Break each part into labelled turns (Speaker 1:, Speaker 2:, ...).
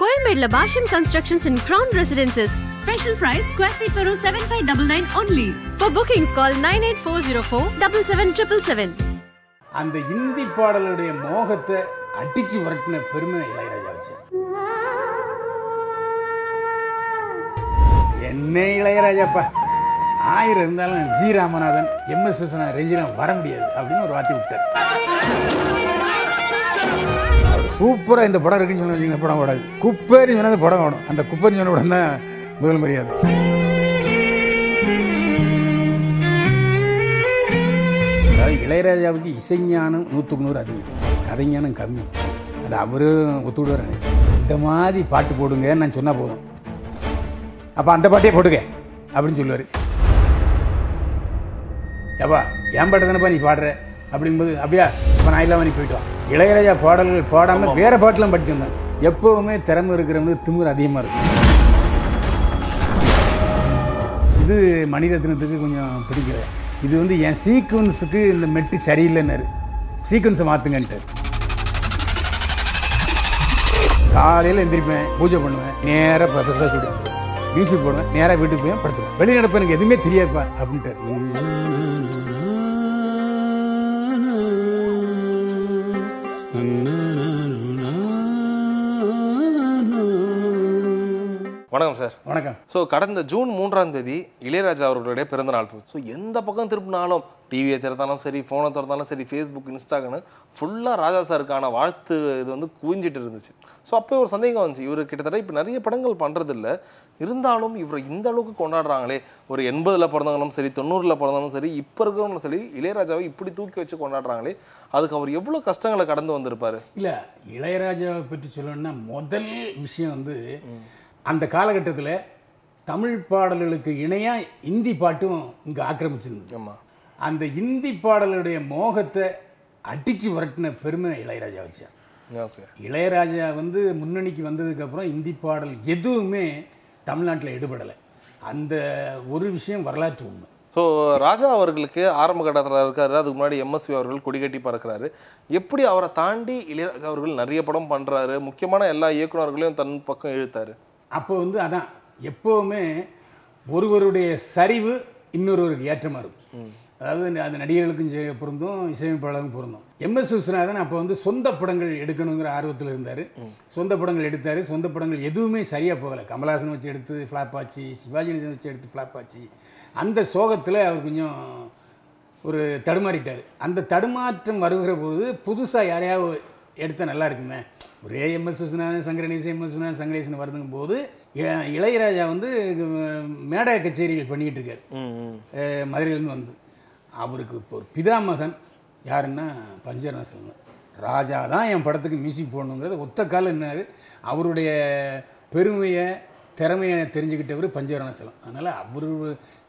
Speaker 1: Coimbatore Basham Constructions and Crown Residences. Special price square feet per 7599 only. For bookings call 98404 77777.
Speaker 2: அந்த இந்தி பாடலுடைய மோகத்தை அடிச்சு விரட்டின பெருமை இளையராஜா வச்சு என்ன இளையராஜாப்பா ஆயிரம் இருந்தாலும் G Ramanathan M S Viswanathan ரேஞ்சிலும் வர முடியாது அப்படின்னு ஒரு வார்த்தை விட்டார் சூப்பராக இந்த படம் இருக்குன்னு சொன்ன இந்த படம் ஓடாது. குப்பேன்னு சொன்னது படம் ஓடும். அந்த குப்பைன்னு சொன்ன உடனே தான் முதல் மரியாதை. அதாவது இளையராஜாவுக்கு இசைஞானம் நூற்றுக்கு நூறு அதிகம். கதைஞானம் கம்மி. அது அவரும் ஒத்துவிடுவார் எனக்கு. இந்த மாதிரி பாட்டு போடுங்கன்னு நான் சொன்னால் போதும். அப்போ அந்த பாட்டே போட்டுக்க அப்படின்னு சொல்லுவார். ஏப்பா என் பாட்டு தானேப்பா நீ பாடுற? அப்படிங்கும்போது அப்படியா இப்போ நான் இல்லாமல் நீ போயிட்டு வா. இளையராஜா பாடல்கள் பாடாமல் வேறு பாட்டெலாம் படிச்சிருந்தேன். எப்போவுமே திறமை இருக்கிறவங்க திமிர் அதிகமாக இருக்கும். இது மணிரத்னத்துக்கு கொஞ்சம் பிடிக்கல. இது வந்து என் சீக்வன்ஸுக்கு இந்த மெட்டு சரியில்லைன்னாரு. சீக்வன்ஸை மாற்றுங்கன்ட்டு காலையில் எந்திரிப்பேன் பூஜை பண்ணுவேன் நேராக ப்ரொஃபஸராக ஸ்டூடியோ மியூசிக் போடுவேன் நேராக வீட்டுக்கு போய் படுத்துவேன் வெளி நடப்பு எனக்கு எதுவுமே தெரியாதுப்பா அப்படின்ட்டு
Speaker 3: வணக்கம் சார்.
Speaker 2: வணக்கம்.
Speaker 3: ஸோ கடந்த ஜூன் மூன்றாம் தேதி இளையராஜா அவர்களுடைய பிறந்த நாள் ஸோ எந்த பக்கம் திருப்பினாலும் டிவியை திறந்தாலும் சரி ஃபோனை திறந்தாலும் சரி ஃபேஸ்புக் இன்ஸ்டாகிராம் ஃபுல்லாக ராஜா சாருக்கான வாழ்த்து இது வந்து குவிஞ்சிட்டு இருந்துச்சு. ஸோ அப்போ ஒரு சந்தேகம் வந்துச்சு. இவர் கிட்டத்தட்ட இப்போ நிறைய படங்கள் பண்ணுறது இல்ல இருந்தாலும் இவரை இந்த அளவுக்கு கொண்டாடுறாங்களே. ஒரு எண்பதில் பிறந்தவங்களும் சரி தொண்ணூறில் பிறந்தவங்களும் சரி இப்போ இருக்கிறவங்களும் சரி இளையராஜாவை இப்படி தூக்கி வச்சு கொண்டாடுறாங்களே. அதுக்கு அவர் எவ்வளோ கஷ்டங்களை கடந்து வந்திருப்பாரு?
Speaker 2: இல்லை இளையராஜாவை பற்றி சொல்லணும்னா முதல் விஷயம் வந்து அந்த காலகட்டத்தில் தமிழ் பாடல்களுக்கு இணையாக இந்தி பாட்டும் இங்கே ஆக்கிரமிச்சிருந்தது.
Speaker 3: ஆமாம்
Speaker 2: அந்த இந்தி பாடலுடைய மோகத்தை அடித்து விரட்டின பெருமை இளையராஜா வச்சார்.
Speaker 3: ஓகே
Speaker 2: இளையராஜா வந்து முன்னணிக்கு வந்ததுக்கப்புறம் இந்தி பாடல் எதுவுமே தமிழ்நாட்டில் எடுபடலை. அந்த ஒரு விஷயம் வரலாற்று உண்மை.
Speaker 3: ஸோ ராஜா அவர்களுக்கு ஆரம்ப கட்டத்தில் இருக்காரு அதுக்கு முன்னாடி எம்எஸ்வி அவர்கள் கொடிகட்டி பறக்கிறாரு. எப்படி அவரை தாண்டி இளையராஜா அவர்கள் நிறைய படம் பண்ணுறாரு முக்கியமான எல்லா இயக்குனர்களையும் தன் பக்கம் இழுத்தாரு?
Speaker 2: அப்போ வந்து அதான் எப்போவுமே ஒருவருடைய சரிவு இன்னொருவருக்கு ஏற்றமாக இருக்கும். அதாவது அந்த நடிகர்களுக்கும் பொருந்தும் இசையமைப்பாளருக்கும் பொருந்தும். எம்எஸ் விஸ்வநாதன் அப்போ வந்து சொந்த படங்கள் எடுக்கணுங்கிற ஆர்வத்தில் இருந்தார். சொந்த படங்கள் எடுத்தார். சொந்த படங்கள் எதுவுமே சரியாக போகலை. கமலஹாசன் வச்சு எடுத்து ஃப்ளாப் ஆச்சு சிவாஜி கணேசன் வச்சு எடுத்து ஃப்ளாப் ஆச்சு. அந்த சோகத்தில் அவர் கொஞ்சம் ஒரு தடுமாறிட்டார். அந்த தடுமாற்றம் வருகிற போது புதுசாக யாரையாவது எடுத்தால் நல்லா இருக்குமே? ஒரே எம்எஸ் விஸ்வநாதன் சங்கரநேசன் எம்எஸ் விஸ்வநாதன் சங்கரேசன் வருதுங்கும் போது இளையராஜா வந்து மேடை கச்சேரிகள் பண்ணிக்கிட்டு இருக்காரு மதுரையிலேருந்து வந்து. அவருக்கு இப்போ ஒரு பிதாமகன். யாருன்னா பஞ்சரநாசன் ராஜா தான் என் படத்துக்கு மியூசிக் போடணுங்கிறத ஒத்த காலம் என்னாரு அவருடைய பெருமையை திறமையை தெரிஞ்சுக்கிட்டவர் பஞ்சவரணசலம் அதனால் அவர்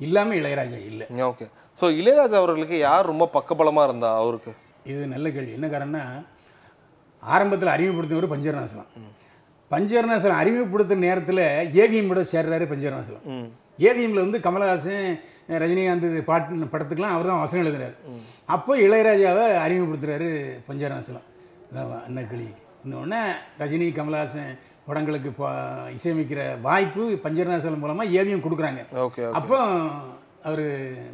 Speaker 2: இல்லாமல் இளையராஜா இல்லை.
Speaker 3: ஓகே. ஸோ இளையராஜா அவர்களுக்கு யார் ரொம்ப பக்கபலமாக இருந்தா அவருக்கு?
Speaker 2: இது நல்ல கேள்வி. என்ன காரணம்னா ஆரம்பத்தில் அறிமுகப்படுத்தினவர் பஞ்சவரணாசலம் பஞ்சவரணாசலம் அறிமுகப்படுத்துகிற நேரத்தில் ஏவிஎம்மோட சேர்றாரு பஞ்சவரணாசலம் ஏவிஎம்ல வந்து கமலஹாசன் ரஜினிகாந்த் பாட்டு படத்துக்கெலாம் அவர் தான் வசனம் எழுதுறாரு. அப்போ இளையராஜாவை அறிமுகப்படுத்துறாரு பஞ்சவரணாசலம் அதான் அன்னக்கிளி இன்னொன்று ரஜினி கமலஹாசன் படங்களுக்கு இசையமைக்கிற வாய்ப்பு பஞ்சவரணாசலம் மூலமாக ஏவிஎம் கொடுக்குறாங்க.
Speaker 3: ஓகே.
Speaker 2: அப்போ அவர்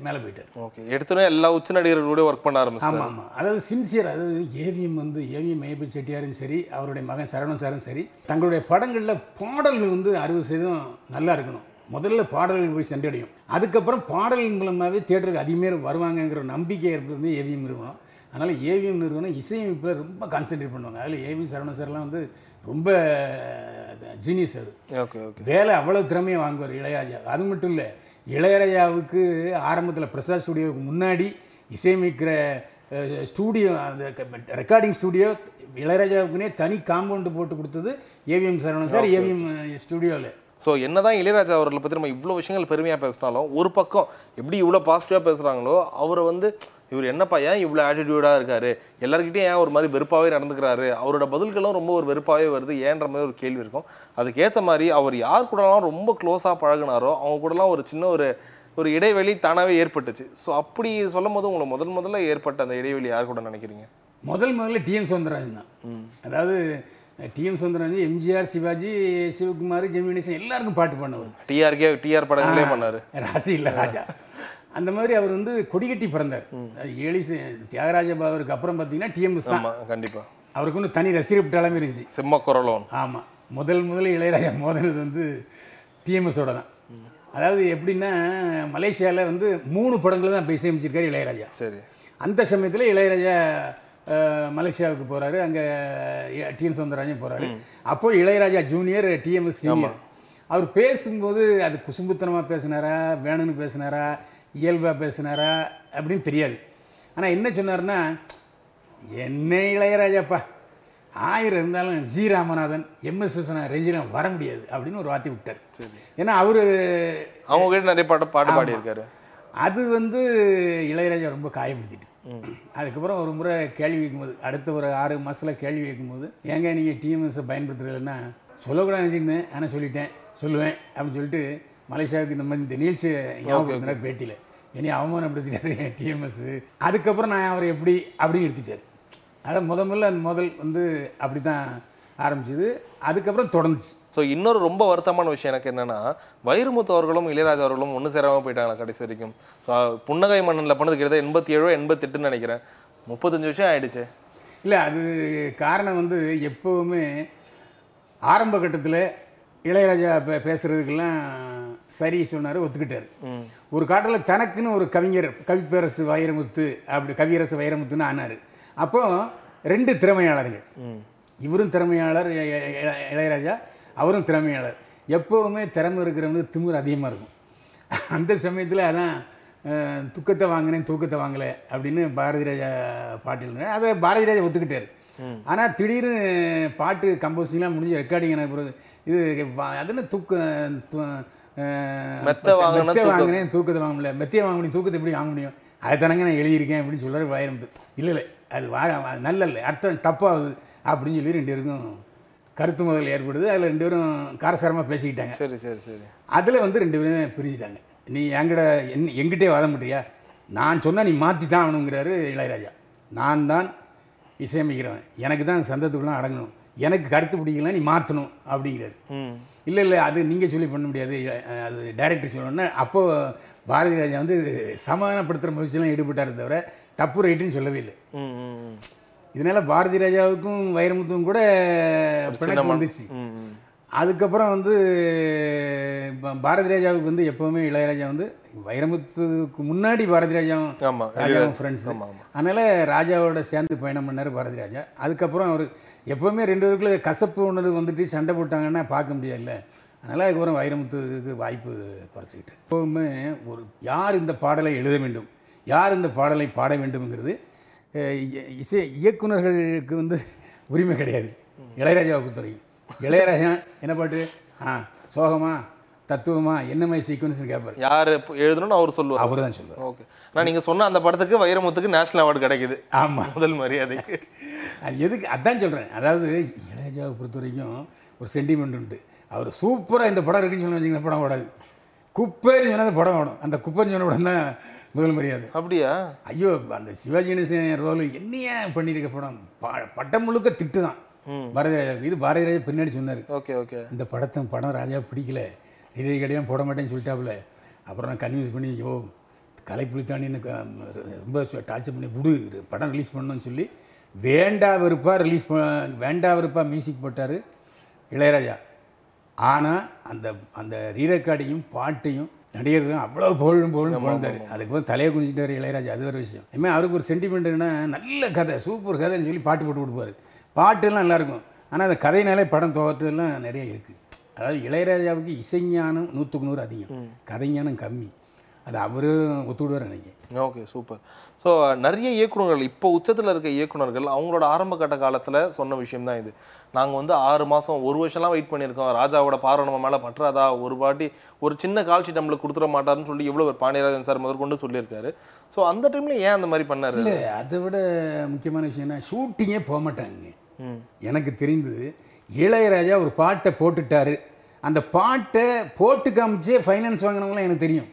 Speaker 2: மேலே போயிட்டார்.
Speaker 3: ஓகே. எடுத்தோன்னே எல்லா உச்ச நடிகர்களோட ஒர்க் பண்ண ஆரம்பிச்சிட்டாரு.
Speaker 2: ஆமாம் ஆமாம் அதாவது சின்சியர் அதாவது ஏவிஎம் வந்து ஏவிஎம் மேபி செட்டியாரும் சரி அவருடைய மகன் சரவணன் சாரும் சரி தங்களுடைய படங்களில் பாடல்கள் வந்து அறுபது சதவீதம் நல்லா இருக்கணும். முதல்ல பாடல்கள் போய் சென்றடையும். அதுக்கப்புறம் பாடல்கள் மூலமாகவே தியேட்டருக்கு அதிகமாக வருவாங்கங்கிற நம்பிக்கை ஏற்படுறது ஏவிஎம் நிறுவனம். அதனால் ஏவிஎம் நிறுவனம் இசையமைப்பில் ரொம்ப கான்சென்ட்ரேட் பண்ணுவாங்க. அதில் ஏவிஎம் சரவணன் சார்லாம் வந்து ரொம்ப ஜீனியஸ் அது
Speaker 3: ஓகே ஓகே.
Speaker 2: வேலை அவ்வளோ திறமையாக வாங்குவார் இளையராஜா அது மட்டும் இல்லை இளையராஜாவுக்கு ஆரம்பத்தில் பிரசாத் ஸ்டுடியோவுக்கு முன்னாடி இசையமைக்கிற ஸ்டூடியோ அந்த ரெக்கார்டிங் ஸ்டூடியோ இளையராஜாவுக்குனே தனி காம்பவுண்டு போட்டு கொடுத்தது ஏவிஎம் சரவணன் சார் ஏவிஎம் ஸ்டுடியோவில்
Speaker 3: ஸோ என்னதான் இளையராஜா அவர்களை பற்றி நம்ம இவ்வளோ விஷயங்கள் பெருமையாக பேசினாலும் ஒரு பக்கம் எப்படி இவ்வளோ பாசிட்டிவாக பேசுகிறாங்களோ அவரை வந்து இவர் என்னப்பா ஏன் இவ்வளோ ஆட்டிடியூடாக இருக்காரு? எல்லாருக்கிட்டையும் ஏன் ஒரு மாதிரி வெறுப்பாகவே நடந்துக்கிறாரு? அவரோட பதில்களும் ரொம்ப ஒரு வெறுப்பாகவே வருது. ஏன்ற மாதிரி ஒரு கேள்வி இருக்கும். அதுக்கேற்ற மாதிரி அவர் யார் கூடலாம் ரொம்ப க்ளோஸாக பழகுனாரோ அவங்க கூடலாம் ஒரு சின்ன ஒரு ஒரு இடைவெளி தானாகவே ஏற்பட்டுச்சு. ஸோ அப்படி சொல்லும் போது உங்களுக்கு முதல் முதல்ல ஏற்பட்ட அந்த இடைவெளி யார் கூட நினைக்கிறீங்க?
Speaker 2: முதல் முதல்ல டிஎம் சௌந்தரராஜன் தான். அதாவது டிஎம் சௌந்தரராஜன் எம்ஜிஆர் சிவாஜி சிவகுமார் ஜெமினிசன் எல்லாருக்கும் பாட்டு பண்ணவர்
Speaker 3: டிஆர்கே டிஆர் படங்களே பண்ணாரு.
Speaker 2: ராசி இல்லை ராஜா. அந்த மாதிரி அவர் வந்து கொடிகட்டி பிறந்தார். ஏழி தியாகராஜ பாவருக்கு அப்புறம் பார்த்தீங்கன்னா டிஎம்எஸ் தான்.
Speaker 3: ஆமா கண்டிப்பா.
Speaker 2: அவருக்கு ஒன்றும் தனி ரசிகர் பட்டாளமே இருந்துச்சு.
Speaker 3: சிம்ம குரலோன்.
Speaker 2: ஆமாம் முதல் முதல்ல இளையராஜா மோதினது வந்து டிஎம்எஸோட தான். அதாவது எப்படின்னா மலேசியாவில் வந்து மூணு படங்கள் தான் இப்போ இசையமைச்சிருக்காரு இளையராஜா.
Speaker 3: சரி.
Speaker 2: அந்த சமயத்தில் இளையராஜா மலேசியாவுக்கு போகிறாரு அங்கே டிஎம் சௌந்தரராஜன் போகிறாரு அப்போ இளையராஜா ஜூனியர் டிஎம்எஸ் சீனியர். அவர் பேசும்போது அது குசும்புத்தனமாக பேசினாரா வேணும்னு பேசினாரா இயல்பாக பேசினாரா அப்படின்னு தெரியாது. ஆனால் என்ன சொன்னார்னா என்ன இளையராஜாப்பா ஆயிரம் இருந்தாலும் ஜி. ராமநாதன் எம்எஸ் விஸ்வநாதன் ரேஞ்சில் வர முடியாது அப்படின்னு ஒரு வார்த்தை விட்டார். ஏன்னா அவர்
Speaker 3: அவங்க கிட்ட நிறைய பாட்டு பாட்டு பாடியிருக்காரு.
Speaker 2: அது வந்து இளையராஜா ரொம்ப காயப்படுத்திட்டு. அதுக்கப்புறம் ஒரு முறை கேள்வி கேட்கும்போது அடுத்த ஒரு ஆறு மாதத்தில் கேள்வி கேட்கும்போது ஏங்க நீங்கள் டிஎம்எஸை பயன்படுத்துறதுன்னா சொல்லக்கூடாது நினச்சிருந்தேன் ஆனால் சொல்லிட்டேன். சொல்லுவேன் அப்படின்னு சொல்லிட்டு மலேசியாவுக்கு இந்த மாதிரி இந்த நிகழ்ச்சியை ஞாபகப்படுத்தினார் பேட்டியில் இனி அவமானப்படுத்திட்டாரு டிஎம்எஸ் அதுக்கப்புறம் நான் அவரை எப்படி அப்படின்னு எடுத்துட்டார். அதை முத முதல்ல அந்த முதல் வந்து அப்படி தான் ஆரம்பிச்சது. அதுக்கப்புறம் தொடர்ந்துச்சு.
Speaker 3: ஸோ இன்னொரு ரொம்ப வருத்தமான விஷயம் எனக்கு என்னன்னா வைரமுத்து அவர்களும் இளையராஜா அவர்களும் ஒன்று சேராம போயிட்டாங்க கடைசி வரைக்கும். ஸோ புன்னகை மன்னனில் பண்ணது கிட்டத்தட்ட எண்பத்தி ஏழோ எண்பத்தெட்டுன்னு நினைக்கிறேன். முப்பத்தஞ்சு வருஷம் ஆயிடுச்சு.
Speaker 2: இல்லை அது காரணம் வந்து எப்போவுமே ஆரம்ப கட்டத்தில் இளையராஜா பே பேசுகிறதுக்கெல்லாம் சரி சொன்னார் ஒத்துக்கிட்டார். ஒரு காட்டில் தனக்குன்னு ஒரு கவிஞர் கவிப்பேரசு வைரமுத்து அப்படி கவியரசு வைரமுத்துன்னு ஆனார். அப்போ ரெண்டு திறமையாளர்கள். இவரும் திறமையாளர் இளையராஜா அவரும் திறமையாளர். எப்போவுமே திறமை இருக்கிறவங்க திமிர் அதிகமாக இருக்கும். அந்த சமயத்தில் அதான் துக்கத்தை வாங்கினேன் தூக்கத்தை வாங்கலை அப்படின்னு பாரதி ராஜா பாட்டில் அதை பாரதி ராஜா ஒத்துக்கிட்டார் ஆனால் திடீர்னு பாட்டு கம்போசிங்லாம் முடிஞ்சு ரெக்கார்டிங் எனக்கு பிறகு இது வா- அது என்ன தூக்க
Speaker 3: மெத்த.
Speaker 2: வாங்கினேன் தூக்கத்தை வாங்க முடியல. மெத்தையை வாங்க முடியும் தூக்கத்தை எப்படி வாங்க முடியும்? அதை தானங்க நான் எழுதியிருக்கேன் அப்படின்னு சொல்கிறார் வைரமுத்து இல்லை இல்லை அது வா நல்ல இல்லை அர்த்தம் தப்பாகுது அப்படின்னு சொல்லி ரெண்டு பேருக்கும் கருத்து முதல் ஏற்படுது. அதில் ரெண்டு பேரும் காரசாரமாக பேசிக்கிட்டாங்க.
Speaker 3: சரி சரி சரி.
Speaker 2: அதில் வந்து ரெண்டு பேரும் பிரிஞ்சுட்டாங்க. நீ என்கிட்ட என் எங்கிட்டே வர மாட்டியா? நான் சொன்னால் நீ மாற்றி தான் ஆகணுங்கிறாரு இளையராஜா. நான் தான் இசையமைக்கிறவன். எனக்கு தான் சந்தத்துக்குலாம் அடங்கணும். எனக்கு கருத்து பிடிக்கல நீ மாற்றணும் அப்படிங்கிறாரு. இல்லை இல்லை அது நீங்கள் சொல்லி பண்ண முடியாது. அது டைரக்டர் சொல்லணும்னா அப்போது பாரதி ராஜா வந்து சமாதானப்படுத்துகிற முயற்சியெல்லாம் ஈடுபட்டாரே தவிர தப்பு ரைட்டுன்னு சொல்லவே இல்லை. இதனால பாரதி ராஜாவுக்கும் வைரமுத்துவும் கூட பிணக்கு வந்துச்சு. அதுக்கப்புறம் வந்து பாரதி ராஜாவுக்கு வந்து எப்போவுமே இளையராஜா வந்து வைரமுத்துக்கு முன்னாடி பாரதி ராஜாவும் ராஜாவும் ஃப்ரெண்ட்ஸ் அதனால் ராஜாவோட சேர்ந்து பயணம் பண்ணார் பாரதி ராஜா. அதுக்கப்புறம் அவர் எப்போவுமே ரெண்டு பேருக்குள்ள கசப்பு உணர்வு வந்துட்டு சண்டை போட்டாங்கன்னா பார்க்க முடியாதுல்ல. அதனால் அதுக்கப்புறம் வைரமுத்துக்கு வாய்ப்பு குறைச்சிக்கிட்டு எப்போவுமே ஒரு யார் இந்த பாடலை எழுத வேண்டும்? யார் இந்த பாடலை பாட வேண்டும்ங்கிறது இசை இயக்குனர்களுக்கு வந்து உரிமை கிடையாது. இளையராஜாவை பொறுத்தவரைக்கும் இளையராஜா என்ன பாட்டு? ஆ சோகமா தத்துவமா என்ன மாதிரி சீக்வன்ஸ் கேட்பார்
Speaker 3: யார் எழுதணும்னு அவர் சொல்லுவார்.
Speaker 2: அவர் தான் சொல்லுவார்.
Speaker 3: ஓகே. நான் நீங்கள் சொன்ன அந்த படத்துக்கு வைரமுத்துக்கு நேஷனல் அவார்டு கிடைக்குது.
Speaker 2: ஆமாம்
Speaker 3: முதல் மரியாதைக்கு.
Speaker 2: அது எதுக்கு? அதான் சொல்கிறேன் அதாவது இளையராஜாவை பொறுத்த வரைக்கும் ஒரு சென்டிமெண்ட் உண்டு. அவர் சூப்பராக இந்த படம் இருக்குன்னு சொன்ன வச்சிங்கன்னா படம் ஓடாது. குப்பைன்னு சொன்னால் அந்த படம் ஓடும். அந்த குப்பைன்னு சொன்ன தான் முதல் மரியாதை.
Speaker 3: அப்படியா?
Speaker 2: ஐயோ அந்த சிவாஜி கணேசன் ரோல் என்னையா பண்ணியிருக்க படம்? பட்டம் முழுக்க திட்டு தான் பாரதி ராஜாவுக்கு இது பாரதி ராஜா பின்னாடி சொன்னார்.
Speaker 3: Okay okay.
Speaker 2: இந்த படத்தை படம் ராஜா பிடிக்கல. ரீரை கடையெல்லாம் போட மாட்டேன்னு சொல்லிட்டாப்புல. அப்புறம் நான் கன்வின்ஸ் பண்ணி யோ கலை புலித்தாண்டின்னு க- ரொம்ப டார்ச்சர் பண்ணி விடு இது படம் ரிலீஸ் பண்ணணும்னு சொல்லி வேண்டா வெறுப்பா ரிலீஸ் ப வேண்டா வெறுப்பா மியூசிக் போட்டார் இளையராஜா. ஆனால் அந்த அந்த ரீரெக்கார்டையும் பாட்டையும் நடிகர்களும் அவ்வளோ புகழும் புகழும் புகழ்ந்தார் அதுக்கப்புறம் தலையை குனிச்சிட்டாரு இளையராஜா. அது ஒரு விஷயம். இனிமேல் அவருக்கு ஒரு சென்டிமெண்ட்னா நல்ல கதை சூப்பர் கதைன்னு சொல்லி பாட்டு போட்டு கொடுப்பாரு. பாட்டெல்லாம் நல்லாயிருக்கும். ஆனால் அந்த கதையினாலே படம் தோற்றெல்லாம் நிறைய இருக்குது அதாவது இளையராஜாவுக்கு இசைஞானம் நூற்றுக்கு நூறு அதிகம். கதைஞானம் கம்மி. அது அவரும் ஒத்துவிடுவார் நினைக்கிறேன்.
Speaker 3: Okay super. ஸோ நிறைய இயக்குனர்கள் இப்போ உச்சத்தில் இருக்க இயக்குனர்கள் அவங்களோட ஆரம்ப கட்ட காலத்தில் சொன்ன விஷயம் தான் இது. நாங்கள் வந்து ஆறு மாதம் ஒரு வருஷம்லாம் வெயிட் பண்ணியிருக்கோம். ராஜாவோட பார்வை நம்ம மேலே பற்றாதா? ஒரு வாட்டி ஒரு சின்ன கால்ஷீட் நம்மளுக்கு கொடுத்துட மாட்டாருன்னு சொல்லி எவ்வளோ ஒரு பாண்டியராஜன் சார் முதற்கொண்டு சொல்லியிருக்காரு. ஸோ அந்த டைமில் ஏன் அந்த மாதிரி பண்ணாரு?
Speaker 2: இல்லை அதை விட முக்கியமான விஷயம்னா ஷூட்டிங்கே போக மாட்டாங்க.
Speaker 3: ம்.
Speaker 2: எனக்கு தெரிந்தது இளையராஜா ஒரு பாட்டை போட்டுட்டாரு. அந்த பாட்டை போட்டு காமிச்சே ஃபைனான்ஸ் வாங்கினவங்களாம் எனக்கு தெரியும்.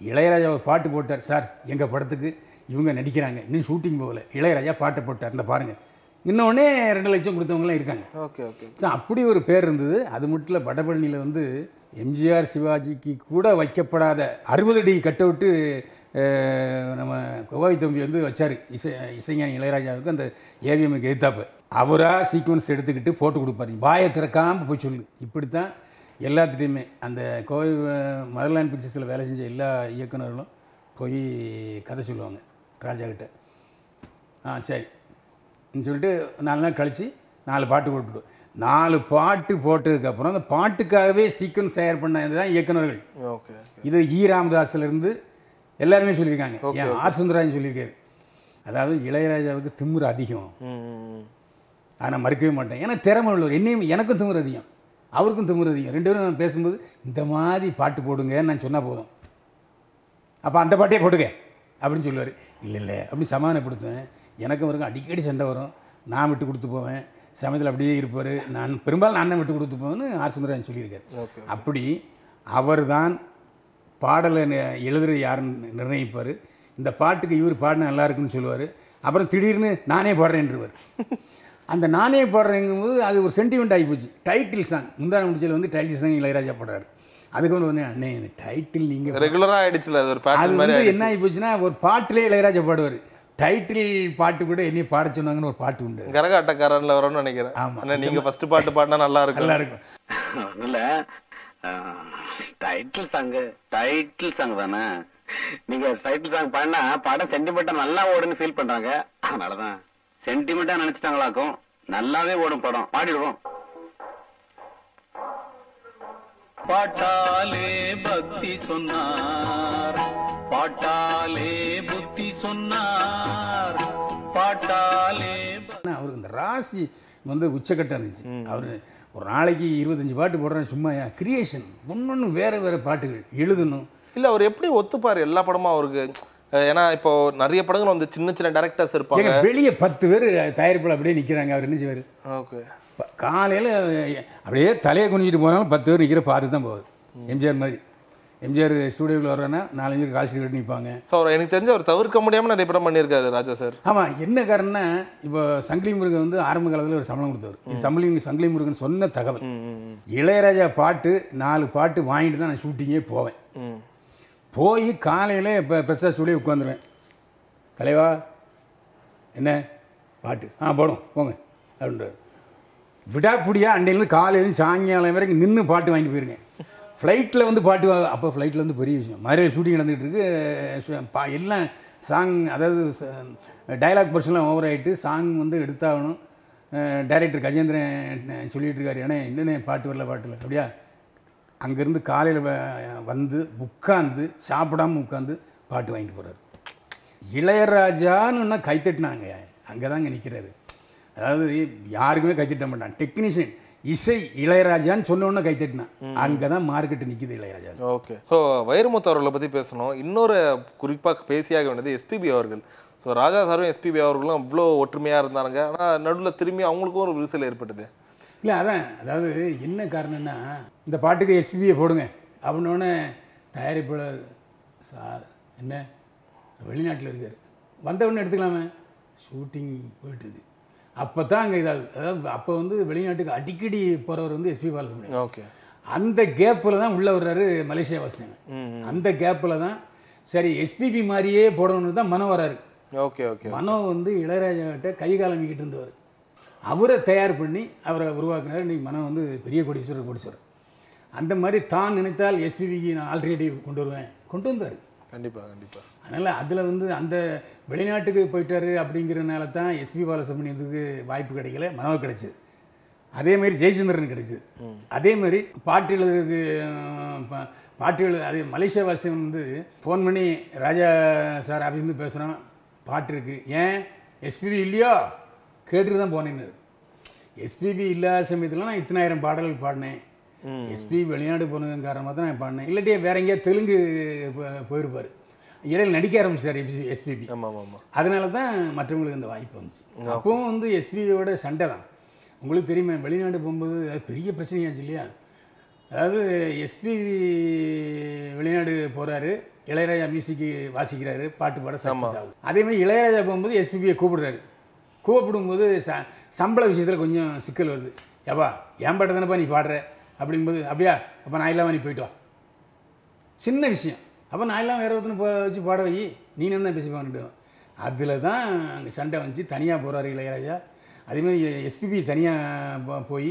Speaker 2: இளையராஜா ஒரு பாட்டு போட்டார் சார் எங்கள் படத்துக்கு இவங்க நடிக்கிறாங்க. இன்னும் ஷூட்டிங் போகல. இளையராஜா பாட்டை போட்டார் இந்த பாருங்கள் இன்னொன்னே ரெண்டு லட்சம் கொடுத்தவங்களாம் இருக்காங்க.
Speaker 3: Okay okay.
Speaker 2: ஸோ அப்படி ஒரு பேர் இருந்தது. அது மட்டும் இல்லை வடபழனியில் வந்து எம்ஜிஆர் சிவாஜிக்கு கூட வைக்கப்படாத அறுபது அடி கட் அவுட்டு நம்ம கோவாய் தம்பி வந்து வச்சார். இசை இசைஞானி இளையராஜாவுக்கு அந்த ஏவிஎம்க்கு எதிர்த்தாப்பு அவராக சீக்வன்ஸ் எடுத்துக்கிட்டு போட்டு கொடுப்பாரு. வாயை திறக்காமல் போய் சொல்லு. இப்படித்தான் எல்லாத்துட்டையுமே அந்த கோவை மதர்லேண்ட் பிக்சர்ஸில் வேலை செஞ்ச எல்லா இயக்குனர்களும் போய் கதை சொல்லுவாங்க ராஜா கிட்ட. ஆ சரி. சொல்லிட்டு நாலு நாள் கழித்து நாலு பாட்டு போட்டுருவோம் நாலு பாட்டு போட்டதுக்கப்புறம் அந்த பாட்டுக்காகவே சீக்கிரம் தயார் பண்ணது தான் இயக்குனர்கள்
Speaker 3: ஓகே
Speaker 2: இது ஈ ராமதாஸ்லேருந்து எல்லாருமே சொல்லியிருக்காங்க. ஏன் ஆர். சுந்தராஜன் சொல்லியிருக்காரு. அதாவது இளையராஜாவுக்கு திமிரு அதிகம். நான் மறுக்கவே மாட்டேன். ஏன்னா திறமை உள்ளவர். என்னையும் எனக்கும் திமிரு அதிகம். அவருக்கும் திமிரு அதிகம் ரெண்டு பேரும் பேசும்போது இந்த மாதிரி பாட்டு போடுங்கன்னு நான் சொன்னால் போதும். அப்போ அந்த பாட்டே போட்டுக்க. அப்படின்னு சொல்லுவார். இல்லை இல்லை. அப்படி சமாதானப்படுத்துவேன். எனக்கும் அவருக்கும் அடிக்கடி சண்டை வரும். நான் விட்டு கொடுத்து போவேன். சமயத்தில் அப்படியே இருப்பார். நான் பெரும்பாலும் நான் தான் விட்டு கொடுத்து போவேன்னு ஆர் சுந்தரராஜன் சொல்லியிருக்காரு. அப்படி அவர்தான் பாடலை நி- எழுதுறது யாருன்னு நிர்ணயிப்பார். இந்த பாட்டுக்கு இவர் பாடினா நல்லா இருக்குன்னு சொல்லுவார். அப்புறம் திடீர்னு நானே பாடுறேன்ருவார் அந்த நானே பாடுறேங்கும்போது அது ஒரு சென்டிமெண்ட் ஆகி போச்சு. டைட்டில் சாங் முந்தான முடிச்சல் வந்து டைட்டில் சாங் இளையராஜா பாடுறாரு. அதுக்கப்புறம் வந்து அண்ணே இந்த டைட்டில் நீங்கள்
Speaker 3: ரெகுலரா ஆயிடுச்சுல அது ஒரு
Speaker 2: அது வந்து என்ன ஆகி போச்சுன்னா ஒரு பாட்டிலே இளையராஜா பாடுவார். டைட்டில் பாட்டு கூட என்னையும் பாட சொன்னாங்கன்னு ஒரு பாட்டு உண்டு.
Speaker 3: கரகாட்டக்காரன்ல வரும்னு நினைக்கிறேன்.
Speaker 2: ஆமா.
Speaker 3: ஆனா நீங்க ஃபர்ஸ்ட் பாட்டு பாடினா நல்லா இருக்கும்.
Speaker 2: நல்லா இருக்கும்.
Speaker 4: இல்ல டைட்டில் சாங் டைட்டில் சாங் தானே. நீங்க டைட்டில் சாங் பாடினா படம் சென்டிமெண்டா நல்லா ஓடுன்னு ஃபீல் பண்றாங்க. அதனாலதான். சென்டிமெண்டா நினைச்சிட்டாங்களாக்கும். நல்லாவே ஓடும் படம். பாடிடுவோம்.
Speaker 5: பாட்டாலே பக்தி சொன்னார். பாட்டாலே புத்தி சொன்னார். பாட்டாலே
Speaker 2: அவருக்கு இந்த ராசி வந்து உச்சக்கட்டம் இருந்துச்சு. அவர் ஒரு நாளைக்கு இருபத்தஞ்சு பாட்டு போடுறேன் சும்மா கிரியேஷன் ஒன்னொன்று வேறு வேறு பாட்டுகள் எழுதணும்.
Speaker 3: இல்ல அவர் எப்படி ஒத்துப்பாரு? எல்லா படமும் அவருக்கு ஏன்னா இப்போ நிறைய படங்கள் வந்து சின்ன சின்ன டேரக்டர்ஸ் இருப்பாங்க.
Speaker 2: வெளியே பத்து பேர் தயாரிப்பில் அப்படியே நிற்கிறாங்க அவர் என்ன செய்வார்
Speaker 3: ஓகே.
Speaker 2: காலையில் அப்படியே தலையை குனிஞ்சிட்டு போனாலும் பத்து பேர் நிற்கிற பார்த்து தான் போகுது. எம்ஜிஆர் மாதிரி. எம்ஜிஆர் ஸ்டூடியோவில் வர்றேன்னா நாலஞ்சு பேர் கால் கட்டி நிற்பாங்க
Speaker 3: ஸோ அவர் எனக்கு தெரிஞ்சு அவர் தவிர்க்க முடியாம நிறைய படம் பண்ணியிருக்காரு ராஜா சார்.
Speaker 2: ஆமாம் என்ன காரணம்னா இப்போ சங்கிலி முருகன் வந்து ஆரம்ப காலத்தில் ஒரு சம்பளம் கொடுத்தவர். இது சங்கிலி முருகன் சொன்ன தகவல். இளையராஜா பாட்டு நாலு பாட்டு வாங்கிட்டு தான் நான் ஷூட்டிங்கே போவேன். போய் காலையில் இப்போ பெருசாக சொல்லி உட்காந்துருவேன். தலைவா என்ன? பாட்டு. ஆ போடும் போங்க. அப்படின்றார். விடாப்புடியா அண்டையிலேருந்து காலையிலேருந்து சாயங்காலம் வரைக்கும் நின்று பாட்டு வாங்கிட்டு போயிருங்க ஃப்ளைட்டில் வந்து பாட்டு வா- அப்போ ஃப்ளைட்டில் வந்து பெரிய விஷயம். மதுரை ஷூட்டிங் நடந்துகிட்டு இருக்கு. பா எல்லாம் சாங் அதாவது டைலாக் பர்சன்லாம் ஓவர் ஆகிட்டு சாங் வந்து எடுத்தாகணும். டைரக்டர் கஜேந்திரன் சொல்லிகிட்டு இருக்காரு. ஏன்னா என்னென்ன பாட்டு வரல பாட்டில்? அப்படியா? அங்கேருந்து காலையில் வந்து உட்காந்து சாப்பிடாம உட்காந்து பாட்டு வாங்கிட்டு போகிறாரு இளையராஜான்னு கைத்தட்டினாங்க அங்கே தாங்க நிற்கிறாரு அதாவது யாருக்குமே கைத்தட்ட மாட்டான். டெக்னீஷியன் இசை இளையராஜான்னு சொன்ன உடனே கைத்தட்டினான் அங்கே தான் மார்க்கெட்டு நிற்கிது இளையராஜா.
Speaker 3: ஓகே. ஸோ வைரமுத்து அவர்களை பற்றி பேசணும். இன்னொரு குறிப்பாக பேசியாக வேண்டியது எஸ்பிபி அவர்கள். ஸோ ராஜா சாரும் எஸ்பிபி அவர்களும் அவ்வளோ ஒற்றுமையாக இருந்தாங்க ஆனால் நடுவில் திரும்பி அவங்களுக்கும் ஒரு விரிசல் ஏற்பட்டது.
Speaker 2: இல்லை அதான். அதாவது என்ன காரணம்னா இந்த பாட்டுக்கு எஸ்பிபியை போடுங்க. அப்படின்னோடனே தயாரிப்பாளர் சார் என்ன? வெளிநாட்டில் இருக்கார். வந்தவொடனே எடுத்துக்கலாமே. ஷூட்டிங் போயிட்டுருக்கு. அப்போ தான் அங்கே இதாகுது. அதாவது அப்போ வந்து வெளிநாட்டுக்கு அடிக்கடி போகிறவர் வந்து எஸ்பி பாலசுப்ரமணியம்.
Speaker 3: ஓகே.
Speaker 2: அந்த கேப்பில் தான் உள்ளே வர்றாரு மலேசியா வாசனங்க அந்த கேப்பில் தான் சரி எஸ்பிபி மாதிரியே போடணும்னு தான் மனம் வராரு
Speaker 3: ஓகே ஓகே
Speaker 2: மனோ வந்து இளையராஜா கிட்ட கை காலமிக்கிட்டு இருந்தவர். அவரை தயார் பண்ணி அவரை உருவாக்குனார். இன்னைக்கு மனம் வந்து பெரிய கோடீஸ்வரர் கோடீஸ்வரர் அந்த மாதிரி தான் நினைத்தால் எஸ்பிபிக்கு நான் ஆல்டர்னேட்டிவ் கொண்டு வருவேன். கொண்டு வந்தார்.
Speaker 3: கண்டிப்பாக கண்டிப்பாக
Speaker 2: அதனால் அதில் வந்து அந்த வெளிநாட்டுக்கு போயிட்டாரு அப்படிங்கிறனால தான் எஸ்பி பாலசுப்ரமணியத்துக்கு வாய்ப்பு கிடைக்கல மனோ கிடைச்சிது. அதே மாதிரி ஜெயச்சந்திரன் கிடைச்சிது. அதே மாதிரி பாட்டு எழுதுறதுக்கு பாட்டு எழுது அது மலேசியா வாசியம் வந்து ஃபோன் பண்ணி ராஜா சார் ஆஃபீஸ்லேருந்து பேசுகிறோம் பாட்டு இருக்குது ஏன்? எஸ்பிபி இல்லையோ? கேட்டுட்டு தான் போனேன்னு எஸ்பிபி இல்லாத சமயத்தில் நான் இத்தனாயிரம் பாடல்கள் பாடினேன். எஸ்பி வெளிநாடு போனதன் காரணமாக தான் நான் பாடினேன். இல்லாட்டி வேற எங்கேயா தெலுங்கு போயிருப்பார். இடையில நடிக்க ஆரம்பிச்சிட்டார் எஸ்பிபி
Speaker 3: ஆமாம் ஆமாம் ஆமாம்.
Speaker 2: அதனால தான் மற்றவங்களுக்கு இந்த வாய்ப்பு வந்துச்சு. அப்பவும் வந்து எஸ்பியோட சண்டை தான். உங்களுக்கு தெரியுமே வெளிநாடு போகும்போது பெரிய பிரச்சனையாச்சு இல்லையா? அதாவது எஸ்பிவி வெளிநாடு போகிறாரு இளையராஜா மியூசிக்கு வாசிக்கிறாரு பாட்டு பாட சக்ஸஸ் ஆகுது. அதே மாதிரி இளையராஜா போகும்போது எஸ்பிபியை கூப்பிடுறாரு. கூப்பிடும்போது ச சம்பள விஷயத்தில் கொஞ்சம் சிக்கல் வருது. ஏப்பா என் பாட்டு தானேப்பா நீ பாடுற? அப்படிங்கும்போது அப்படியா அப்போ நான் இல்லாமல் நீ போயிட்டு வா. சின்ன விஷயம். அப்போ நான் எல்லாம் வேற ஒருத்தனை வச்சு பாட வை. நீ தான் பேசி பண்ணிட்டு அதில் தான் அங்கே சண்டை வந்துச்சு. தனியாக போகிறாரு இளையராஜா. அதேமாதிரி எஸ்பிபி தனியாக போய்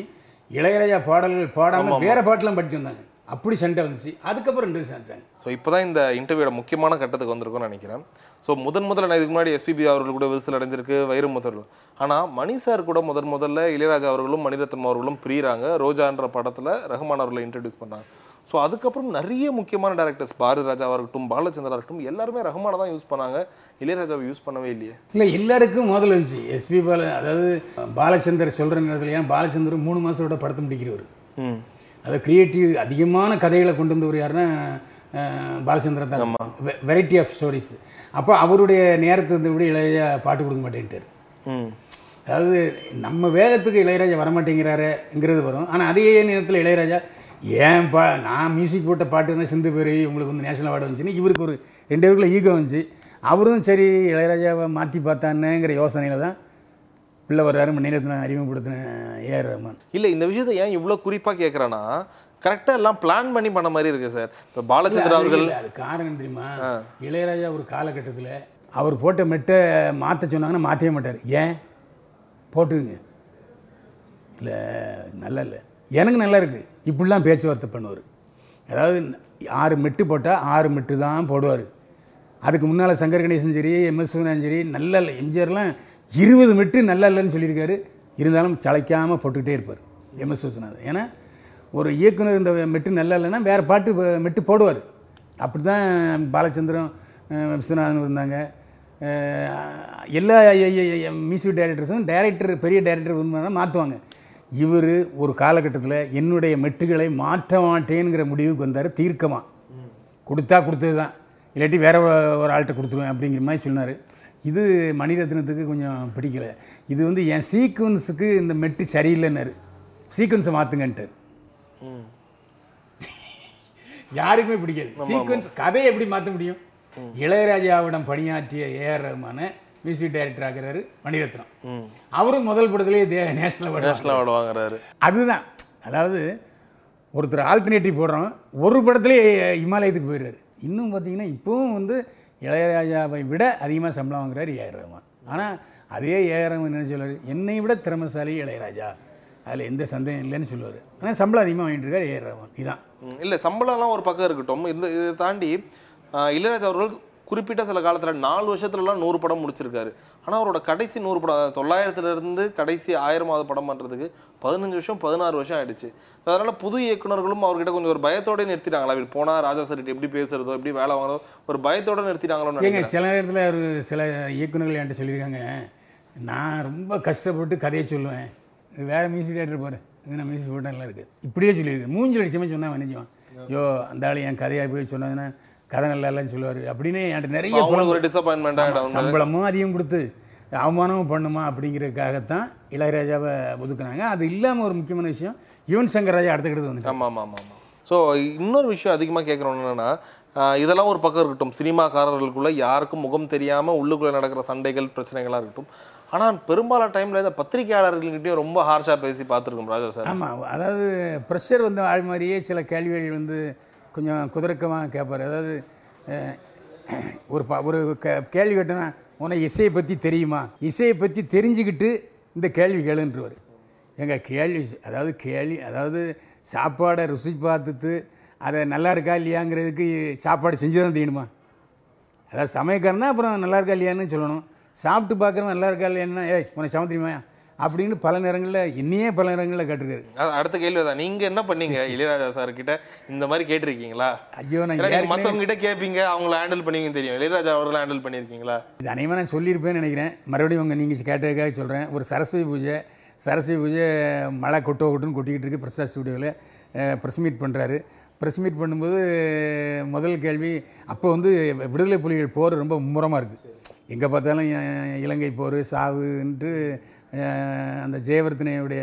Speaker 2: இளையராஜா பாடல்கள் பாடாமல் வேறு பாட்டெலாம் படிச்சு வந்தாங்க. அப்படி சண்டை வந்துச்சு. அதுக்கப்புறம் ரெண்டு சேர்ந்தாங்க
Speaker 3: ஸோ இப்போ தான் இந்த இன்டர்வியூட முக்கியமான கட்டத்துக்கு வந்திருக்கும்னு நினைக்கிறேன். ஸோ முதன் முதல்ல நான் இதுக்கு முன்னாடி எஸ்பிபி அவர்கள் கூட விசில் அடைஞ்சிருக்கு வைரமுத்தர்கள் ஆனால் மணி சார் கூட முதன் முதல்ல இளையராஜா அவர்களும் மணிரத்னம் அவர்களும் பிரியிறாங்க. ரோஜான்ற படத்தில் ரஹ்மான் அவர்களை இன்ட்ரடியூஸ் பண்ணாங்க. ஸோ அதுக்கப்புறம் நிறைய முக்கியமான டேரக்டர்ஸ் பாரதி ராஜா இருக்கட்டும் பாலச்சந்திரா இருக்கட்டும் எல்லாருமே ரஹ்மானை தான் யூஸ் பண்ணாங்க. இளையராஜாவை யூஸ் பண்ணவே இல்லையே.
Speaker 2: இல்லை எல்லாருக்கும் முதல்ல இருந்துச்சு எஸ்பி பால அதாவது பாலச்சந்தர் சொல்கிற நேரத்தில் ஏன் பாலச்சந்தர் மூணு மாதத்தோட படத்தை முடிக்கிறவர்?
Speaker 3: ம்
Speaker 2: அதை கிரியேட்டிவ் அதிகமான கதைகளை கொண்டு வந்தவர் யாருன்னா பாலச்சந்திரன் தான். வெரைட்டி ஆஃப் ஸ்டோரிஸ் அப்போ அவருடைய நேரத்தை இருந்தபடி இளையராஜா பாட்டு கொடுக்க மாட்டேன்ட்டார். அதாவது நம்ம வேகத்துக்கு இளையராஜா வரமாட்டேங்கிறாருங்கிறது வரும். ஆனால் அதே நேரத்தில் இளையராஜா ஏன் பா நான் மியூசிக் போட்ட பாட்டு தான் சிந்து பேர் உங்களுக்கு வந்து நேஷனல் அவார்டு வந்துச்சுன்னு இவருக்கு ஒரு ரெண்டு பேருக்குள்ள ஈகோ வந்துச்சு. அவரும் சரி இளையராஜாவை மாற்றி பார்த்தானுங்கிற யோசனையில் தான் உள்ளே வர்றாரு மணிரத்னம் அறிமுகப்படுத்தின ஏஆர் ரஹ்மான்
Speaker 3: இல்லை இந்த விஷயத்தை ஏன் இவ்வளோ குறிப்பாக கேட்குறேன்னா கரெக்டாக எல்லாம் பிளான் பண்ணி பண்ண மாதிரி இருக்கு சார். இப்போ பாலச்சந்திரா
Speaker 2: அது
Speaker 3: அவர்கள்
Speaker 2: அது காரணம் தெரியுமா? இளையராஜா ஒரு காலகட்டத்தில் அவர் போட்ட மெட்டை மாற்ற சொன்னாங்கன்னா மாற்றவே மாட்டார். ஏன்? போட்டுங்க இல்லை நல்லா இல்லை. எனக்கு நல்லா இருக்குது இப்படிலாம் பேச்சுவார்த்தை பண்ணுவார். அதாவது ஆறு மெட்டு போட்டால் ஆறு மெட்டு தான் போடுவார். அதுக்கு முன்னால் சங்கர் கணேசன் சரி எம்எஸ் சரி நல்லா இல்லை எம்ஜிஆர்லாம் இருபது மெட்டு நல்லா இல்லைன்னு சொல்லியிருக்காரு. இருந்தாலும் சளைக்காமல் போட்டுக்கிட்டே இருப்பார். எம்எஸ் விஸ்வநாதன் ஏன்னா ஒரு இயக்குனர் இந்த மெட்டு நல்லா இல்லைன்னா வேறு பாட்டு மெட்டு போடுவார். அப்படி தான் பாலச்சந்திரன் விஸ்வநாதன் இருந்தாங்க. எல்லா மியூசிக் டைரக்டர்ஸும் டைரக்டர் பெரிய டைரக்டர் விரும்பினா மாற்றுவாங்க இவர் ஒரு காலகட்டத்தில் என்னுடைய மெட்டுகளை மாற்ற மாட்டேங்கிற முடிவுக்கு வந்தார் தீர்க்கமாக கொடுத்தா கொடுத்தது தான் இல்லாட்டி வேற ஒரு ஆள்கிட்ட கொடுத்துருவேன் அப்படிங்கிற மாதிரி சொன்னார். இது மணிரத்னத்துக்கு கொஞ்சம் பிடிக்கல இது வந்து என் சீக்வன்ஸுக்கு இந்த மெட்டு சரியில்லைன்னாரு சீக்வன்ஸை மாற்றுங்கன்ட்டார் யாருக்குமே பிடிக்காது சீக்வன்ஸ் கதையை எப்படி மாற்ற முடியும் இளையராஜாவிடம் பணியாற்றிய ஏஆர் ரஹ்மான மியூசிக் டைரக்டர் ஆகிறாரு மணிரத்னம் அவரும் முதல் படத்திலேயே the national award
Speaker 3: national award வாங்குறாரு
Speaker 2: அதுதான் அதாவது ஒருத்தர் ஆல்டர்னேட்டிவ் போடுறோம் ஒரு படத்துலேயே இமாலயத்துக்கு போயிடுறாரு இன்னும் பார்த்தீங்கன்னா இப்போவும் வந்து இளையராஜாவை விட அதிகமாக சம்பளம் வாங்குறார் ஏஆர் ரஹ்மான் ஆனால் அதே ஏஆர் ரஹ்மான் என்ன சொல்லுவார்? என்னை விட திறமசாலி இளையராஜா. அதில் எந்த சந்தேகம் இல்லைன்னு சொல்லுவார். ஆனால் சம்பளம் அதிகமாக வாங்கிட்டு இருக்கார் ஏஆர் ரஹ்மான்
Speaker 3: இதுதான் இல்லை சம்பளம்லாம் ஒரு பக்கம் இருக்கட்டும். இந்த இதை தாண்டி இளையராஜா அவர்கள் குறிப்பிட்ட சில காலத்தில் நாலு வருஷத்துலலாம் நூறு படம் முடிச்சிருக்காரு. ஆனா அவரோட கடைசி நூறு படம் அதாவது தொள்ளாயிரத்துல இருந்து கடைசி ஆயிரமாவது படம் பண்றதுக்கு பதினஞ்சு வருஷம் பதினாறு வருஷம் ஆயிடுச்சு. அதனால புது இயக்குனர்களும் அவர்கிட்ட கொஞ்சம் ஒரு பயத்தோட நிறுத்திட்டாங்களா? இவர் போனா ராஜா சார் எப்படி பேசுறதோ எப்படி வேலை வாங்குறதோ ஒரு பயத்தோட நினைக்கிறேன்.
Speaker 2: சில நேரத்தில் ஒரு சில இயக்குனர்கள் என்கிட்ட சொல்லியிருக்காங்க நான் ரொம்ப கஷ்டப்பட்டு கதையை சொல்லுவேன். இது வேறு மியூசிக் டேரக்டர் பாரு இது நான் மியூசிக் போட்டால் நல்லா இருக்குது இப்படியே சொல்லியிருக்கேன் மூஞ்சில் அடிச்சமே சொன்னால் நினைச்சுவான் ஐயோ அந்த ஆள் என் கதையாக போய் சொன்னதுன்னா கதை நல்லா இல்லைன்னு சொல்லுவார். அப்படின்னு என்கிட்ட நிறைய
Speaker 3: ஒரு டிசப்பாயின்மெண்ட் ஆகிடும்
Speaker 2: சம்பளமும் அதிகம் கொடுத்து அவமானமும் பண்ணுமா அப்படிங்கிறதுக்காகத்தான் இளையராஜாவை ஒதுக்குனாங்க. அது இல்லாமல் ஒரு முக்கியமான விஷயம் யுவன் சங்கர் ராஜா அடுத்த கிட்ட வந்துட்டாங்க
Speaker 3: ஆமாம் ஆமாம் ஆமாம் ஸோ இன்னொரு விஷயம் அதிகமாக கேட்குறோம் என்னன்னா இதெல்லாம் ஒரு பக்கம் இருக்கட்டும். சினிமாக்காரர்களுக்குள்ள யாருக்கும் முகம் தெரியாமல் உள்ளுக்குள்ளே நடக்கிற சண்டைகள் பிரச்சனைகளாக இருக்கட்டும். ஆனால் பெரும்பாலான டைமில் இந்த பத்திரிகையாளர்கள்கிட்டயும் ரொம்ப ஹார்ஷாக பேசி பார்த்துருக்கோம் ராஜா சார்.
Speaker 2: ஆமாம் அதாவது ப்ரெஷர் வந்து ஆள் மாதிரியே சில கேள்விகள் வந்து கொஞ்சம் குதிரக்கமாக கேட்பார். அதாவது ஒரு ப ஒரு கே கேள்வி கேட்டோன்னா உனக்கு இசையை பற்றி தெரியுமா? இசையை பற்றி தெரிஞ்சுக்கிட்டு இந்த கேள்வி கேளுன்றவர். எங்கள் கேள்வி அதாவது கேள்வி அதாவது சாப்பாடை ருசி பார்த்துட்டு அதை நல்லா இருக்கா இல்லையாங்கிறதுக்கு சாப்பாடு செஞ்சு தான் தெரியணுமா அதாவது சமயக்காரனா அப்புறம் நல்லா இருக்கா இல்லையான்னு சொல்லணும். சாப்பிட்டு பார்க்குறவன் நல்லா இருக்கா இல்லையான்னா ஏய் உனக்கு சமைக்க அப்படின்னு பல நேரங்களில் என்னையே பல நேரங்களில் கேட்டிருக்காரு.
Speaker 3: அடுத்த கேள்வி தான் நீங்கள் என்ன பண்ணீங்க? இளையராஜா சார் கிட்ட இந்த மாதிரி கேட்டிருக்கீங்களா?
Speaker 2: ஐயோ நான்
Speaker 3: மற்றவங்க கிட்ட கேட்பீங்க அவங்கள ஹேண்டில் பண்ணுவீங்க தெரியும். இளையராஜா அவர்களை ஹேண்டில் பண்ணியிருக்கீங்களா?
Speaker 2: இது அனைவரும் நான் சொல்லியிருப்பேன்னு நினைக்கிறேன். மறுபடியும் உங்கள் நீங்கள் கேட்டதுக்காக சொல்கிறேன் ஒரு சரஸ்வதி பூஜை சரஸ்வதி பூஜை மழை கொட்டோ கொட்டுன்னு கொட்டிக்கிட்டு இருக்கு பிரசாத் ஸ்டுடியோவில் ப்ரெஸ் மீட் பண்ணுறாரு ப்ரெஸ் மீட் பண்ணும்போது முதல் கேள்வி அப்போ வந்து விடுதலை புலிகள் போர் ரொம்ப மும்முரமாக இருக்குது எங்கே பார்த்தாலும் இலங்கை போர் சாவுன்ட்டு அந்த ஜெயவர்த்தனையுடைய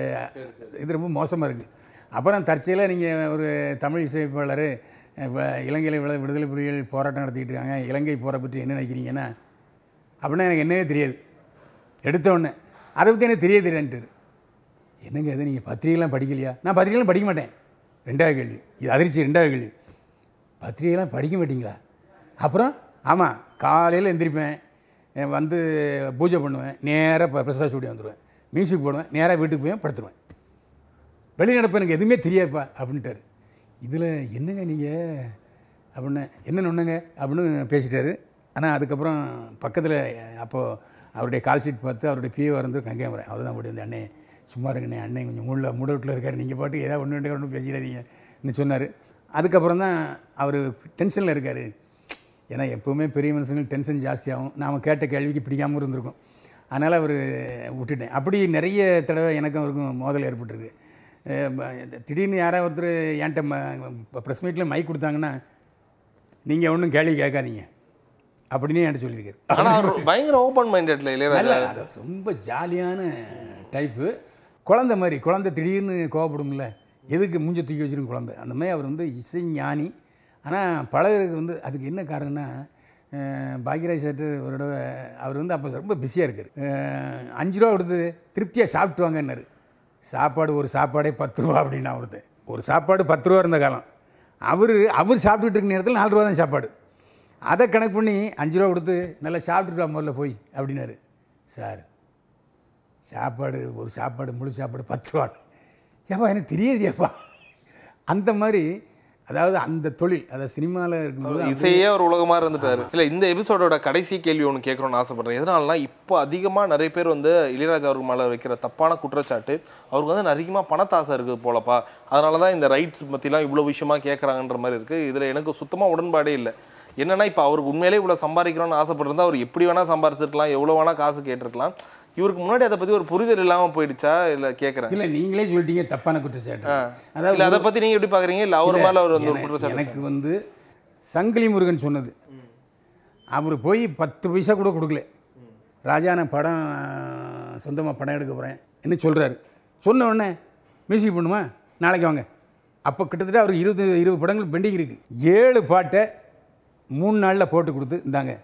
Speaker 2: இது ரொம்ப மோசமாக இருக்குது அப்புறம் தற்செயலாக நீங்கள் ஒரு தமிழ் இசையமைப்பாளர் இலங்கையில் விட விடுதலை புலிகள் போராட்டம் நடத்திக்கிட்டு இருக்காங்க. இலங்கை போகிற பற்றி என்ன நினைக்கிறீங்கன்னா அப்படின்னா எனக்கு என்னவே தெரியாது. எடுத்தோடனே அதை பற்றி எனக்கு தெரிய தெரியான்ட்டு என்னங்க இது? நீங்கள் பத்திரிகைலாம் படிக்கலையா? நான் பத்திரிகைலாம் படிக்க மாட்டேன். ரெண்டாவது கேள்வி. இது அதிர்ச்சி ரெண்டாவது கேள்வி. பத்திரிகைலாம் படிக்க மாட்டீங்களா? அப்புறம் ஆமாம் காலையில் எந்திரிப்பேன். வந்து பூஜை பண்ணுவேன் நேராக பிரசாத் ஸ்டுடியோ வந்துடுவேன் மியூசிக் போடுவேன் நேராக வீட்டுக்கு போய் படுத்துருவேன். வெளிநடப்பு எனக்கு எதுவுமே தெரியாதுப்பா அப்படின்ட்டாரு. இதில் என்னங்க நீங்கள் அப்படின்னு என்ன ஒன்றுங்க அப்படின்னு பேசிட்டாரு. ஆனால் அதுக்கப்புறம் பக்கத்தில் அப்போது அவருடைய கால் ஷீட் பார்த்து அவருடைய பிஏ வந்து கங்கையாமரன் அவர் தான் அப்படி வந்து அண்ணே சும்மா இருங்கண்ணே அண்ணன் கொஞ்சம் மூணில் மூட வீட்டில் இருக்கார். நீங்கள் பாட்டு ஏதாவது ஒன்று ரெண்டு ஒன்று பேசிடாதீங்கன்னு சொன்னார். அதுக்கப்புறம் தான் அவர் டென்ஷனில் இருக்கார். ஏன்னா எப்போவுமே பெரிய மனுஷங்களுக்கு டென்ஷன் ஜாஸ்தியாகும். நாம் கேட்ட கேள்விக்கு பிடிக்காமல் இருந்திருக்கும். அதனால் அவர் விட்டுட்டேன். அப்படி நிறைய தடவை எனக்கும் அவருக்கும் மோதல் ஏற்பட்டிருக்கு. திடீர்னு யாராவது ஒருத்தர் என்கிட்ட ப்ரெஸ் மீட்டில் மைக் கொடுத்தாங்கன்னா நீங்கள் ஒன்றும் கேள்வி கேட்காதீங்க. அப்படின்னு என்கிட்ட சொல்லியிருக்காரு.
Speaker 3: பயங்கர ஓப்பன் மைண்டட்ல
Speaker 2: அது ரொம்ப ஜாலியான டைப்பு குழந்தை மாதிரி குழந்தை திடீர்னு கோவப்படும்ல. எதுக்கு மூஞ்ச தூக்கி வச்சிருக்கும் குழந்தை? அந்த மாதிரி அவர் வந்து இசை ஞானி. ஆனால் பழகிறதுக்கு வந்து அதுக்கு என்ன காரணம்னா பாக்யராஜ் சார் ஒரு தடவை அவர் வந்து அப்போ ரொம்ப பிஸியாக இருக்கார். அஞ்சு ரூபா கொடுத்து திருப்தியாக சாப்பிட்டு வாங்கன்னாரு. சாப்பாடு ஒரு சாப்பாடே பத்து ரூபா அப்படின்னு அவருது. ஒரு சாப்பாடு பத்து ரூபா இருந்த காலம். அவர் அவர் சாப்பிட்டுட்டு இருக்க நேரத்தில் நாலு ரூபா தான் சாப்பாடு. அதை கணக்கு பண்ணி அஞ்சு ரூபா கொடுத்து நல்லா சாப்பிட்டுட்டு முதல்ல போய் அப்படின்னாரு. சார் சாப்பாடு ஒரு சாப்பாடு முழு சாப்பாடு பத்து ரூபான்னு. ஏப்பா எனக்கு தெரியாதுப்பா அந்த மாதிரி அதாவது அந்த தொழில் அதாவது சினிமாவில் இருக்கும்போது
Speaker 3: இசையே ஒரு உலகமா இருந்துட்டாரு. இல்ல இந்த எபிசோடோட கடைசி கேள்வி ஒன்று கேட்கணும்னு ஆசைப்படுறேன். எதனாலனா இப்போ அதிகமா நிறைய பேர் வந்து இளையராஜா அவருக்கு மேல வைக்கிற தப்பான குற்றச்சாட்டு அவருக்கு வந்து அதிகமா பணத்தாசை இருக்குது போலப்பா. அதனால தான் இந்த ரைட்ஸ் பத்திலாம் இவ்வளவு விஷயமா கேட்குறாங்கன்ற மாதிரி இருக்கு. இதுல எனக்கு சுத்தமா உடன்பாடே இல்லை. என்னன்னா இப்போ அவருக்கு உண்மையிலே இவ்வளவு சம்பாதிக்கணும்னு ஆசைப்பட்டிருந்தா அவர் எப்படி வேணா சம்பாரிச்சிருக்கலாம் எவ்வளவு வேணா காசு கேட்டிருக்கலாம். இவருக்கு முன்னாடி அதை பத்தி ஒரு புரிதல் இல்லாம போயிடுச்சா? இல்ல கேட்குறேன்
Speaker 2: இல்லை நீங்களே சொல்லிட்டீங்க தப்பான குற்றச்சாட்டு.
Speaker 3: இல்ல அதை பத்தி நீங்க எப்படி பாக்குறீங்க? இல்ல அவர் மேல அவர் வந்து குற்றச்சாட்டு
Speaker 2: எனக்கு வந்து சங்கிலி முருகன் சொன்னது. அவர் போய் பத்து பைசா கூட கொடுக்கல. ராஜா நான் படம் சொந்தமாக படம் எடுக்க போகிறேன் என்ன சொல்கிறாரு சொன்ன உடனே மியூசிக் பண்ணுமா நாளைக்கு வாங்க. அப்போ கிட்டத்தட்ட அவர் இருபது இருபது படங்கள் பெண்டிங் இருக்குது ஏழு பாட்டை மூணு நாளில் போட்டு கொடுத்து இந்தாங்க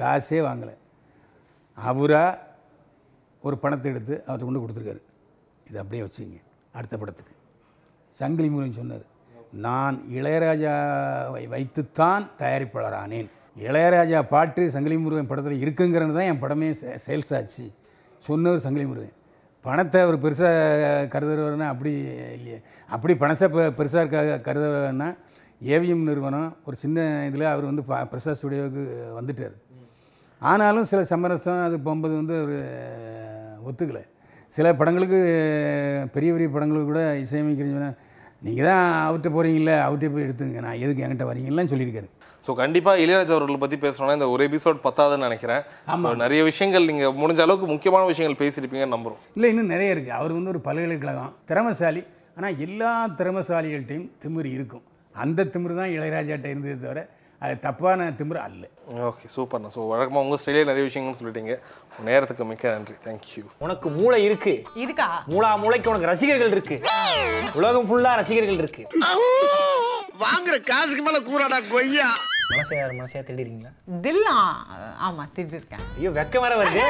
Speaker 2: காசே வாங்கலை. அவராக ஒரு பணத்தை எடுத்து அவர்கிட்ட கொண்டு கொடுத்துருக்காரு. இதை அப்படியே வச்சுங்க அடுத்த படத்துக்கு. சங்கிலி முருகன் சொன்னார் நான் இளையராஜாவை வைத்துத்தான் தயாரிப்பாளரானேன். இளையராஜா பாட்டு சங்கிலி முருகன் படத்தில் இருக்குங்கிறது தான் என் படமே சேல்ஸ் ஆச்சு. சொன்னவர் சங்கிலி முருகன். பணத்தை அவர் பெருசாக கருதுறவர்னா அப்படி இல்லையே. அப்படி பணத்தை பெருசாக இருக்க கருதுறவர்னா ஏவிஎம் நிறுவனம் ஒரு சின்ன இதில் அவர் வந்து ப- பிரசாத் ஸ்டுடியோவுக்கு வந்துட்டார். ஆனாலும் சில சமரசம் அது போகும்போது வந்து அவர் ஒத்துக்கலை. சில படங்களுக்கு பெரிய பெரிய படங்களுக்கு கூட இசையமைக்கிறீங்கன்னா நீங்கள் தான் அவர்கிட்ட போகிறீங்களே அவர்கிட்ட போய் எடுத்துங்க நான் எதுக்கு என்கிட்ட வரீங்கலாம் சொல்லியிருக்காரு.
Speaker 3: ஸோ கண்டிப்பா இளையராஜா அவர்களை பத்தி பேசணும்னா இந்த ஒரு எபிசோட் பத்தாதுன்னு நினைக்கிறேன். So, நிறைய விஷயங்கள் நீங்க முடிஞ்ச அளவுக்கு முக்கியமான விஷயங்கள் பேசியிருப்பீங்கன்னு நம்புறோம்.
Speaker 2: இல்லை இன்னும் நிறைய இருக்குது அவர் வந்து ஒரு பல்கலைக்கழகம் திறமசாலி. ஆனால் எல்லா திறமசாலிகள்கிட்டையும் திமிரு இருக்கும். அந்த திமிரு தான் இளையராஜாட்ட இருந்ததே தவிர அது தப்பான திமிரு அல்ல.
Speaker 3: ஓகே சூப்பர்ண்ணா ஸோ வழக்கமாக உங்கள் ஸ்டைலே நிறைய விஷயங்கள் சொல்லிட்டீங்க. நேரத்துக்கு மிக்க நன்றி. தேங்க்யூ
Speaker 6: உனக்கு மூளை இருக்கு.
Speaker 7: இருக்கா?
Speaker 6: மூளா மூளைக்கு உனக்கு ரசிகர்கள் இருக்கு. உலகம் ஃபுல்லா ரசிகர்கள் இருக்கு.
Speaker 8: வாங்குற காசுக்கு மேல கூறாடா கொய்யா.
Speaker 6: மனசையா மனசையா தேடிறீங்களா?
Speaker 7: தில்லா. ஆமா திட்டிருக்கேன்
Speaker 6: ஐயோ வெக்கம் வர வருது.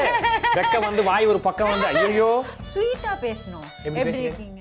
Speaker 6: வெக்கம் வந்து வாய் ஒரு பக்கம் வந்து ஐயோ
Speaker 7: ஸ்வீட்டா பேசணும்.
Speaker 6: எப்படி?
Speaker 7: இருக்கீங்க?